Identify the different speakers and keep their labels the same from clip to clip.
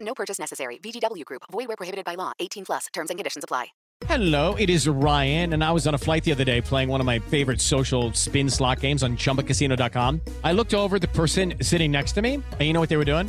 Speaker 1: No purchase necessary. VGW Group. Void where prohibited by law. 18 plus. Terms and conditions apply.
Speaker 2: Hello, it is Ryan, and I was on a flight the other day playing one of my favorite social spin slot games on ChumbaCasino.com. I looked over the person sitting next to me, and you know what they were doing?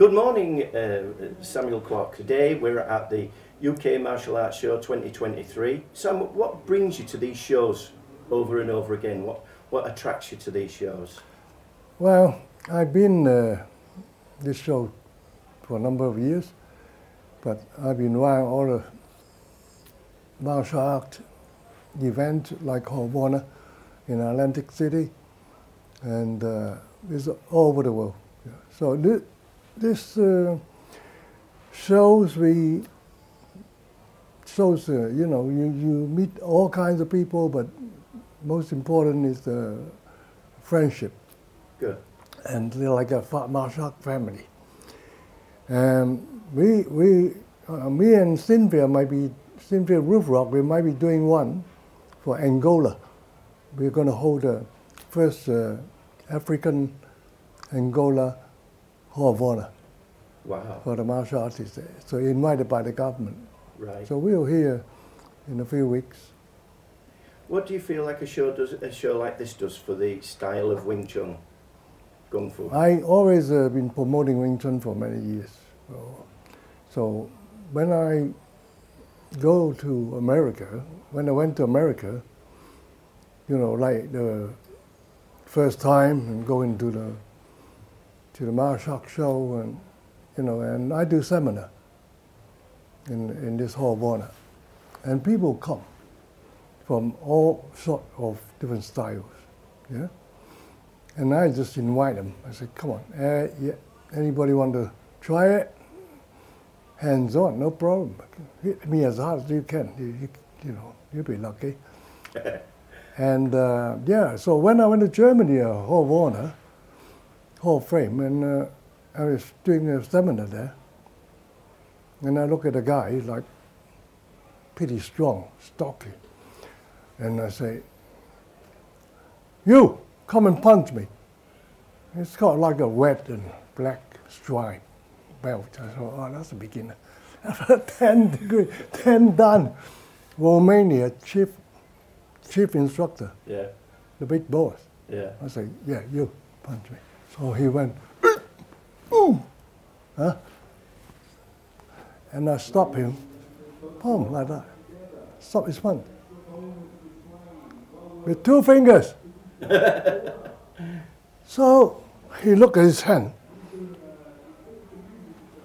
Speaker 3: Good morning, uh, Samuel Kwok. Today we're at the UK Martial Arts Show 2023. Sam, what brings you to these shows over and over again? What what attracts you to these shows?
Speaker 4: Well, I've been uh, this show for a number of years, but I've been running all the martial arts events like Havana in Atlantic City, and uh, it's all over the world. So this, this uh, shows we shows uh, you know you, you meet all kinds of people, but most important is the friendship.
Speaker 3: Good.
Speaker 4: And they're like a martial family. And we we uh, me and Cynthia might be Cynthia Rothrock. We might be doing one for Angola. We're going to hold the first uh, African Angola Hall of Honor
Speaker 3: Wow.
Speaker 4: for the martial artists. So invited by the government.
Speaker 3: Right.
Speaker 4: So we'll hear in a few weeks.
Speaker 3: What do you feel like a show does a show like this does for the style of Wing Chun, Kung Fu?
Speaker 4: I always uh, been promoting Wing Chun for many years. So, so when I go to America, when I went to America, you know, like the first time and going to the to the arts show and you know, and I do seminar in in this hall of honor, and people come from all sort of different styles, yeah. And I just invite them. I said, "Come on, uh, yeah, anybody want to try it? Hands on, no problem. Hit me as hard as you can. You, you, you know, you'll be lucky." and uh, yeah, so when I went to Germany, uh, Hall of Honor, Hall of Fame, and uh, I was doing a seminar there, and I look at a guy, he's like pretty strong, stocky, and I say, "You come and punch me." It's got like a red and black stripe belt. I thought, "Oh, that's a beginner." After ten degree, ten done, Romania chief chief instructor,
Speaker 3: Yeah.
Speaker 4: the big boss.
Speaker 3: Yeah.
Speaker 4: I said, yeah, you punch me. So he went, boom, huh? And I stopped him, boom, like that. Stop his punch. With two fingers. so he looked at his hand.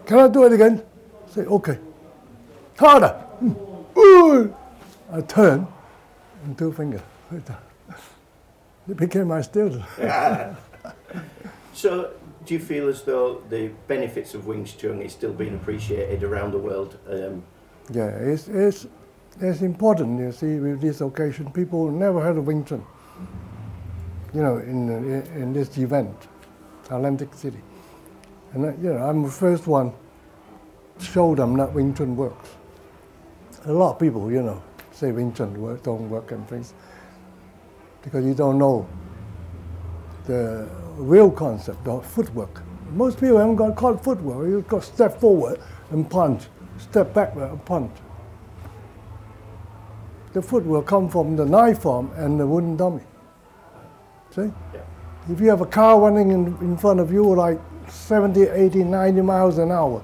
Speaker 4: Can I do it again? I say, okay. Harder. Hmm. Ooh. I turn and two fingers. It became my student.
Speaker 3: So, do you feel as though the benefits of Wing Chun is still being appreciated around the world? Um,
Speaker 4: Yeah, it's, it's, it's important, you see, with this occasion. People never heard of Wing Chun, you know, in, in, in this event, Atlantic City. And, uh, you know, I'm the first one to show them that Wing Chun works. a lot of people, you know, say Wing Chun work, don't work and things because you don't know the real concept of footwork. Most people haven't got called footwork. You've got step forward and punch, step backward and punch. The footwork come from the knife form and the wooden dummy. See? If you have a car running in, in front of you like 70, 80, 90 miles an hour,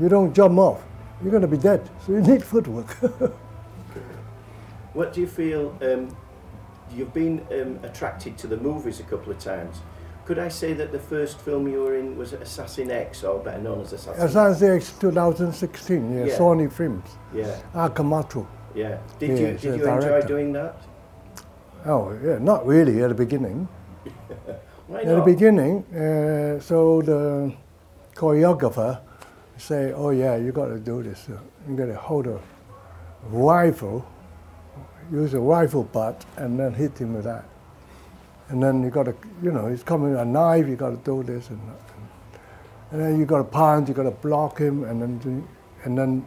Speaker 4: you don't jump off. You're going to be dead. So you need footwork.
Speaker 3: What do you feel? Um, you've been um, attracted to the movies a couple of times. Could I say that the first film you were in was Assassin X, or better known as Assassin?
Speaker 4: Assassin X 2016, yeah,
Speaker 3: Yeah.
Speaker 4: Sony Films.
Speaker 3: Yeah,
Speaker 4: Akamatsu.
Speaker 3: yeah. Did
Speaker 4: Yeah,
Speaker 3: you did you enjoy doing that?
Speaker 4: Oh, yeah, not really at the beginning. At the beginning, uh, so the choreographer say, "Oh yeah, you got to do this. Uh, You got to hold a rifle, use a rifle butt, and then hit him with that. And then you got to, you know, he's coming with a knife. You got to do this, and, and then you got to punch. You got to block him, and then and then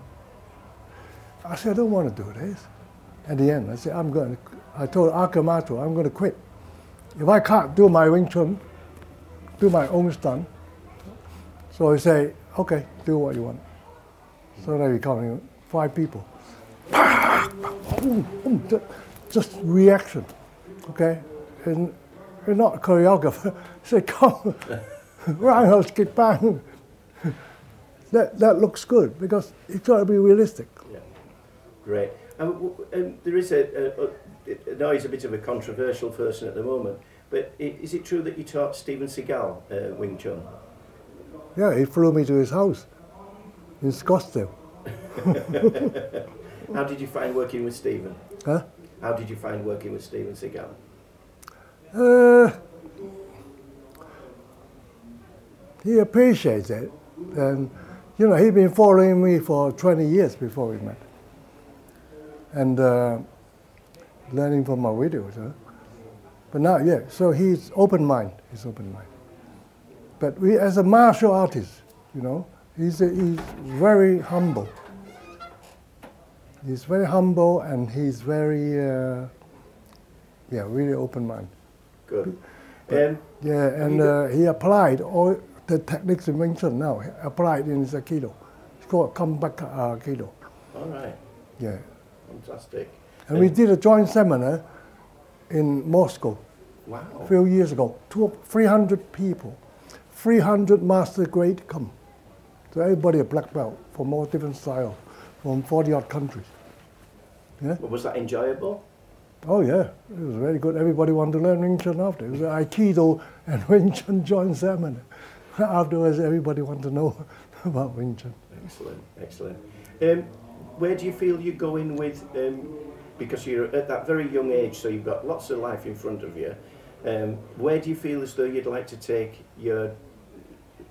Speaker 4: I said, I don't want to do this. At the end, I said, I'm going. to I told Akamato, I'm going to quit. If I can't do my Wing Chun, do my own stunt. So I say, okay, do what you want. So they become five people. Boom, ju- Just reaction, okay? And you're not a choreographer. Say, come, roundhouse kick, bang. That, that looks good because it's got to be realistic.
Speaker 3: Yeah. Great. Um, w- um, there is a know he's a bit of a controversial person at the moment, but is it true that you taught Steven Seagal uh, Wing Chun?
Speaker 4: Yeah, he flew me to his house in Scottsdale.
Speaker 3: How did you find working with Steven?
Speaker 4: Huh?
Speaker 3: How did you find working with Steven Seagal?
Speaker 4: Uh, he appreciates it. And, you know, he'd been following me for 20 years before we met. And uh, learning from my videos. Huh? But now, yeah, so he's open mind. He's open mind. But we, as a martial artist, you know, he's, a, he's very humble. He's very humble and he's very, uh, yeah, really open mind.
Speaker 3: Good. Um,
Speaker 4: Yeah, and uh, he applied all the techniques in Wing Chun now, applied in his Aikido. It's called comeback uh, Aikido.
Speaker 3: all right.
Speaker 4: Yeah.
Speaker 3: Fantastic.
Speaker 4: And we did a joint seminar in Moscow
Speaker 3: Wow.
Speaker 4: a few years ago. Two, 300 people, 300 master grade come. So everybody a black belt from all different styles, from 40 odd countries. Yeah.
Speaker 3: Was that enjoyable?
Speaker 4: Oh yeah, it was very good. Everybody wanted to learn Wing Chun after. It was Aikido and Wing Chun joint seminar. Afterwards, everybody wanted to know about Wing Chun.
Speaker 3: Excellent, excellent. Um, where do you feel you're going with, um, because you're at that very young age, so you've got lots of life in front of you, um, where do you feel as though you'd like to take your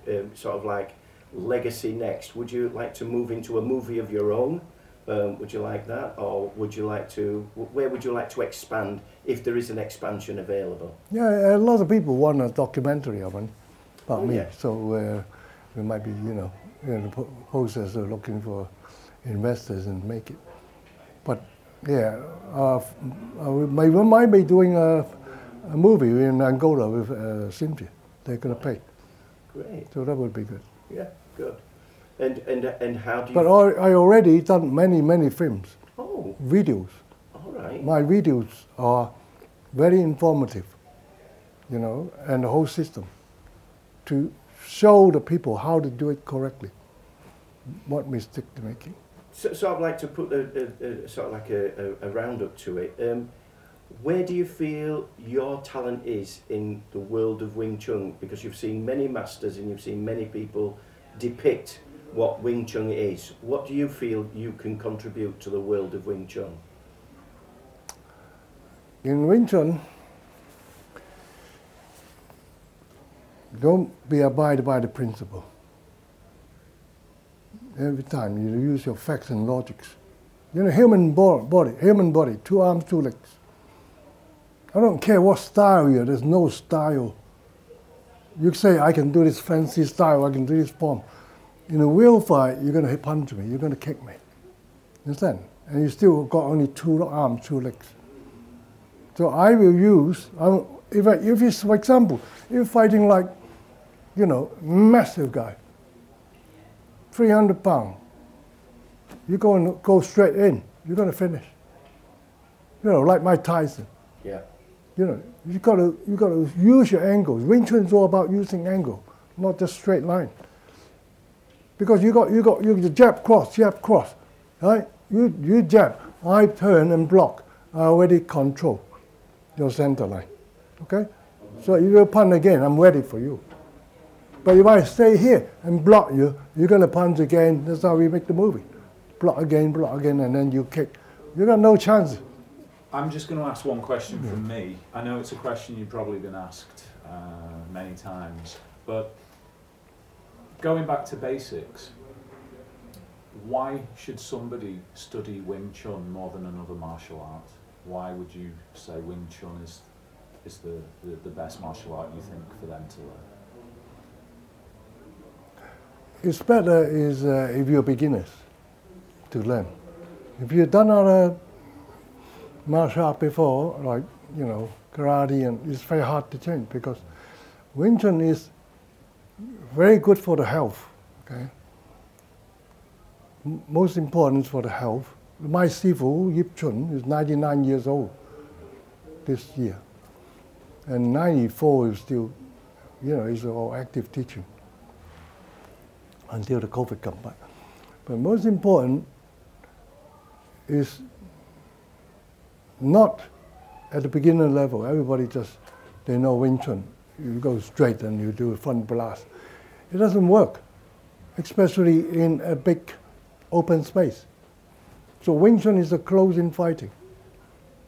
Speaker 3: um, sort of like legacy next? Would you like to move into a movie of your own? Um, would you like that? Or would you like to, where would you like to expand if there is an expansion available?
Speaker 4: Yeah, a lot of people want a documentary of it about
Speaker 3: Oh,
Speaker 4: me.
Speaker 3: yeah.
Speaker 4: So uh, we might be, you know, in the process of looking for investors and make it. But yeah, uh, uh, we might, we might be doing a, a movie in Angola with uh, Cynthia. They're going to pay,
Speaker 3: Great,
Speaker 4: so that would be good.
Speaker 3: yeah, good. And, and, and how do you...
Speaker 4: But I, I already done many, many films,
Speaker 3: oh,
Speaker 4: videos.
Speaker 3: all right.
Speaker 4: My videos are very informative, you know, and the whole system to show the people how to do it correctly, what mistake they're making.
Speaker 3: So, I'd like to put a, a, a sort of like a, a, a roundup to it. Um, where do you feel your talent is in the world of Wing Chun? Because you've seen many masters and you've seen many people depict what Wing Chun is. What do you feel you can contribute to the world of Wing Chun?
Speaker 4: In Wing Chun, don't be abided by the principle. Every time you use your facts and logics. You know, human bo- body, human body, two arms, two legs. I don't care what style you're, there's no style. You say, I can do this fancy style, I can do this form. In a real fight, you're going to hit punch me, you're going to kick me. Understand? And you still got only two arms, two legs. So I will use, I, if, I, if it's, for example, if you're fighting like, you know, massive guy, 300 pound, you're going to go straight in, you're going to finish. You know, like Mike Tyson.
Speaker 3: Yeah.
Speaker 4: You know, you got to you got to use your angles. Wing Chun is all about using angle, not just straight line. Because you got you got you jab cross, jab cross, right? You you jab, I turn and block. I already control your center line. Okay? So if you punch again, I'm ready for you. But if I stay here and block you, you're gonna punch again. That's how we make the movie. Block again, block again, and then you kick. You got no chance.
Speaker 5: I'm just going to ask one question from me. I know it's a question you've probably been asked uh, many times, but going back to basics, why should somebody study Wing Chun more than another martial art? Why would you say Wing Chun is is the, the, the best martial art you think for them to learn?
Speaker 4: It's better is uh, if you're beginners to learn. If you've done other martial art before, like you know karate, and it's very hard to change because Wing Chun is very good for the health. Okay. Most important for the health. My sifu Yip Chun is 99 years old this year, and 94 is still, you know, is all active teaching until the COVID come back. But most important is not at the beginner level. Everybody just they know Wing Chun. You go straight and you do a front blast. It doesn't work, especially in a big open space. So Wing Chun is a close-in fighting.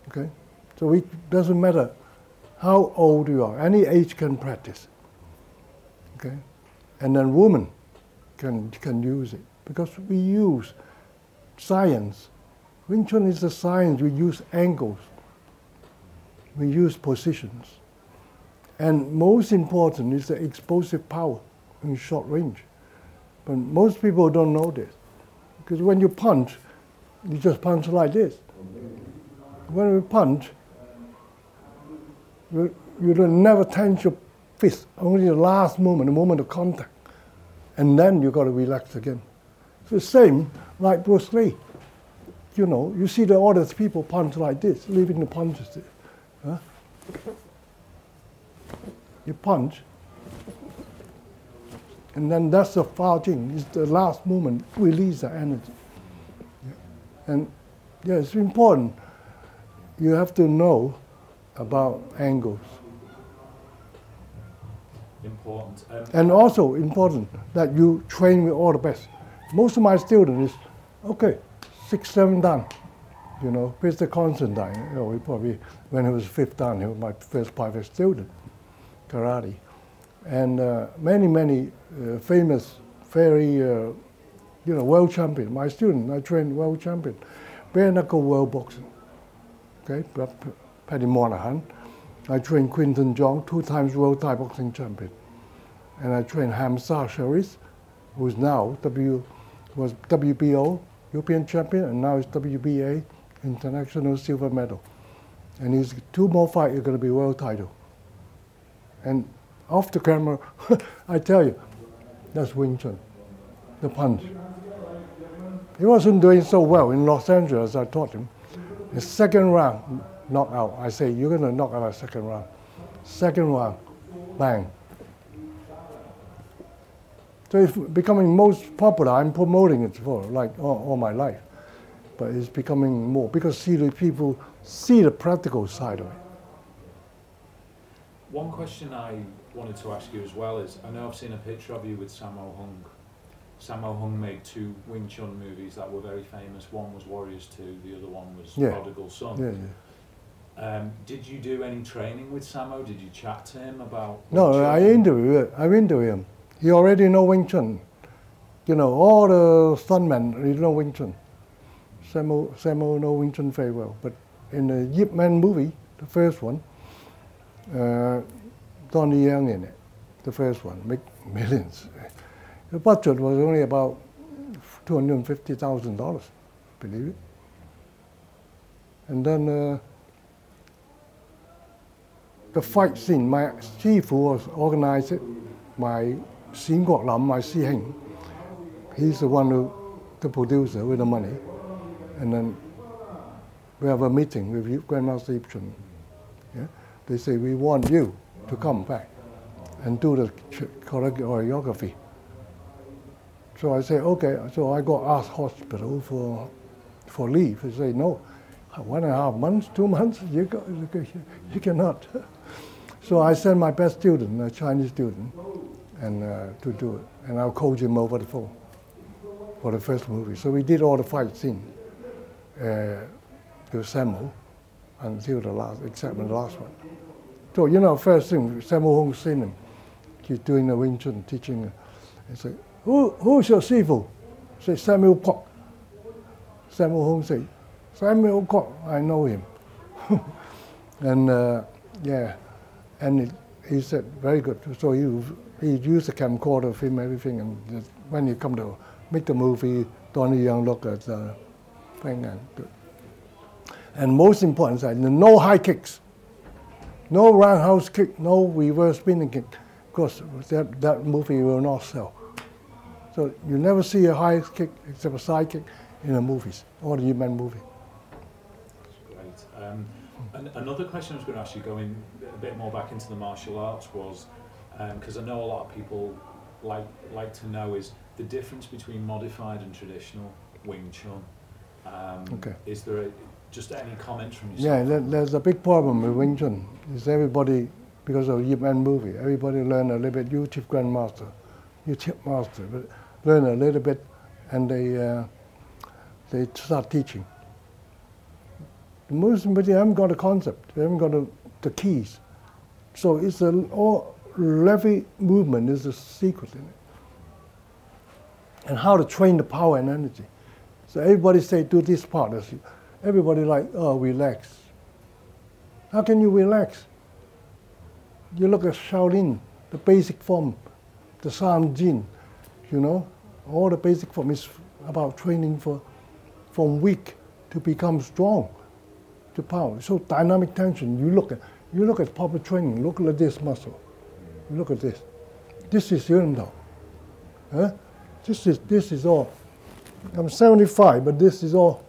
Speaker 4: Okay, so it doesn't matter how old you are. Any age can practice. Okay, and then women can can use it because we use science. Wing Chun is a science. We use angles. We use positions. And most important is the explosive power in short range. But most people don't know this. Because when you punch, you just punch like this. When you punch, you, you don't never tense your fist, only the last moment, the moment of contact. And then you got to relax again. It's the same like Bruce Lee. You know, you see the other people punch like this, leaving the punches there. Huh? You punch, and then that's the final thing. It's the last moment, release the energy. And yeah, it's important. You have to know about angles.
Speaker 5: Important. Um,
Speaker 4: And also important that you train with all the best. Most of my students is, okay, six, seven dan. You know, Mr. Constantine, you know, he probably, when he was fifth dan, he was my first private student, karate. And uh, many, many uh, famous, very, uh, you know, world champion. My student, I trained world champion, bare knuckle world boxing. Okay, Paddy Monaghan. I trained Quinton Jong, two times world Thai boxing champion. And I trained Hamza Sharif, who's now W, was WBO European champion, and now is WBA international silver medal. And he's two more fights are going to be world title. And off the camera, I tell you, that's Wing Chun, the punch. He wasn't doing so well in Los Angeles, I taught him. The second round, knockout. I say, you're going to knock out a second round. Second round, bang. So it's becoming most popular. I'm promoting it for like all, all my life. But it's becoming more because see the people see the practical side of it.
Speaker 5: One question I wanted to ask you as well is I know I've seen a picture of you with Sammo Hung. Sammo Hung made two Wing Chun movies that were very famous. One was Warriors 2, the other one was
Speaker 4: Yeah.
Speaker 5: Prodigal Son.
Speaker 4: Yeah, yeah.
Speaker 5: Um, did you do any training with Sammo? Did you chat to him about?
Speaker 4: No,
Speaker 5: Wing
Speaker 4: I
Speaker 5: Chun?
Speaker 4: interview I interview him. He already know Wing Chun. You know, all the stuntmen, he know Wing Chun. Sammo, Sammo know Wing Chun very well. But in the Yip Man movie, the first one, uh, Donnie Yen in it, the first one, make millions. The budget was only about $250,000. believe it. And then uh, the fight scene, my chief was organized it, my Xin Guok Lam, my Si Heng, he's the one who, the producer with the money. And then we have a meeting with Grandmaster Ip Chun. They say, we want you to come back and do the ch- choreography. So I say, okay. So I go ask hospital for, for leave. They say, no, one and a half months, two months, you, go, you cannot. So I send my best student, a Chinese student, and uh, to do it. And I'll coach him over the phone for the first movie. So we did all the fight scene uh, with Samuel until the last, except the last one. So you know, first thing, Sammo Hung seen him. He's doing the Wing Chun teaching. He said, Who, who's your sifu? Say Samuel Kwok. Sammo Hung say, Samuel Kwok, I know him. and uh, yeah, and it, he said, very good. So he, he used the camcorder, film everything, and when he come to make the movie, Donnie Yen look at the thing and. And most important is no high kicks, no roundhouse kick, no reverse spinning kick, because that, that movie will not sell. So you never see a high kick except a side kick in the movies, or the human movie.
Speaker 5: Great. Um, another question I was going to ask you, going a bit more back into the martial arts, was because I know a lot of people like like to know is the difference between modified and traditional Wing Chun. Um,
Speaker 4: Okay.
Speaker 5: Is there a, just any comments from yourself?
Speaker 4: Yeah, there, there's a big problem with Wing Chun. Is everybody, because of Yip Man movie, everybody learn a little bit. You chief grandmaster, you chief master, but learn a little bit, and they uh, they start teaching. The Muslim, but they haven't got a concept. They haven't got a, the keys. So it's a all levy movement is the secret in it, and how to train the power and energy. So everybody say do this part. Everybody like oh relax. How can you relax? You look at Shaolin, the basic form, the San Jin, you know, all the basic form is about training for from weak to become strong, to power. So dynamic tension. You look at you look at proper training. Look at this muscle. You look at this. This is Yun Dao. Huh? This is this is all. I'm 75, but this is all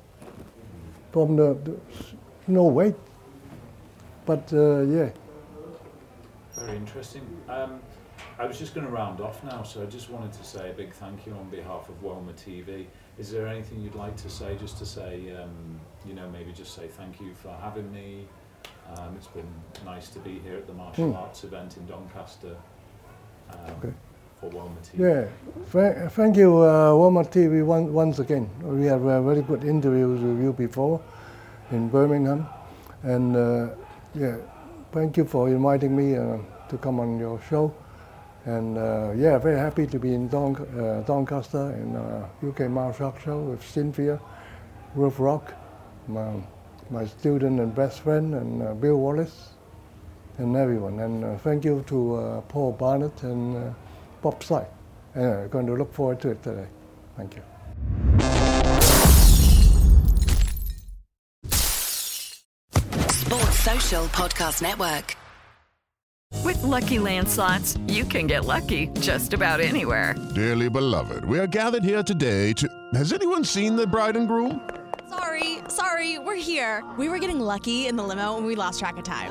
Speaker 4: from the, the no weight. But uh, yeah,
Speaker 5: Very interesting. Um, I was just going to round off now, so I just wanted to say a big thank you on behalf of Woma TV. Is there anything you'd like to say, just to say, um, you know, maybe just say thank you for having me. Um, it's been nice to be here at the martial
Speaker 4: Hmm.
Speaker 5: arts event in Doncaster um,
Speaker 4: Okay.
Speaker 5: For Woma TV.
Speaker 4: yeah. Thank, you, uh, Woma TV, one, once again. We have uh, very good interviews with you before in Birmingham, and uh, yeah, thank you for inviting me uh, to come on your show. And uh, yeah, very happy to be in Don, uh, Doncaster in uh, UK Martial Arts Show with Cynthia, Rothrock, my, my student and best friend, and uh, Bill Wallace, and everyone. And uh, thank you to uh, Paul Barnett and uh, Bob Sy. Uh, going to look forward to it today. Thank you.
Speaker 6: Sports Social Podcast Network.
Speaker 7: With Lucky Land slots, you can get lucky just about anywhere.
Speaker 8: Dearly beloved, we are gathered here today to. Has anyone seen the bride and groom?
Speaker 9: Sorry, sorry, we're here. We were getting lucky in the limo and we lost track of time.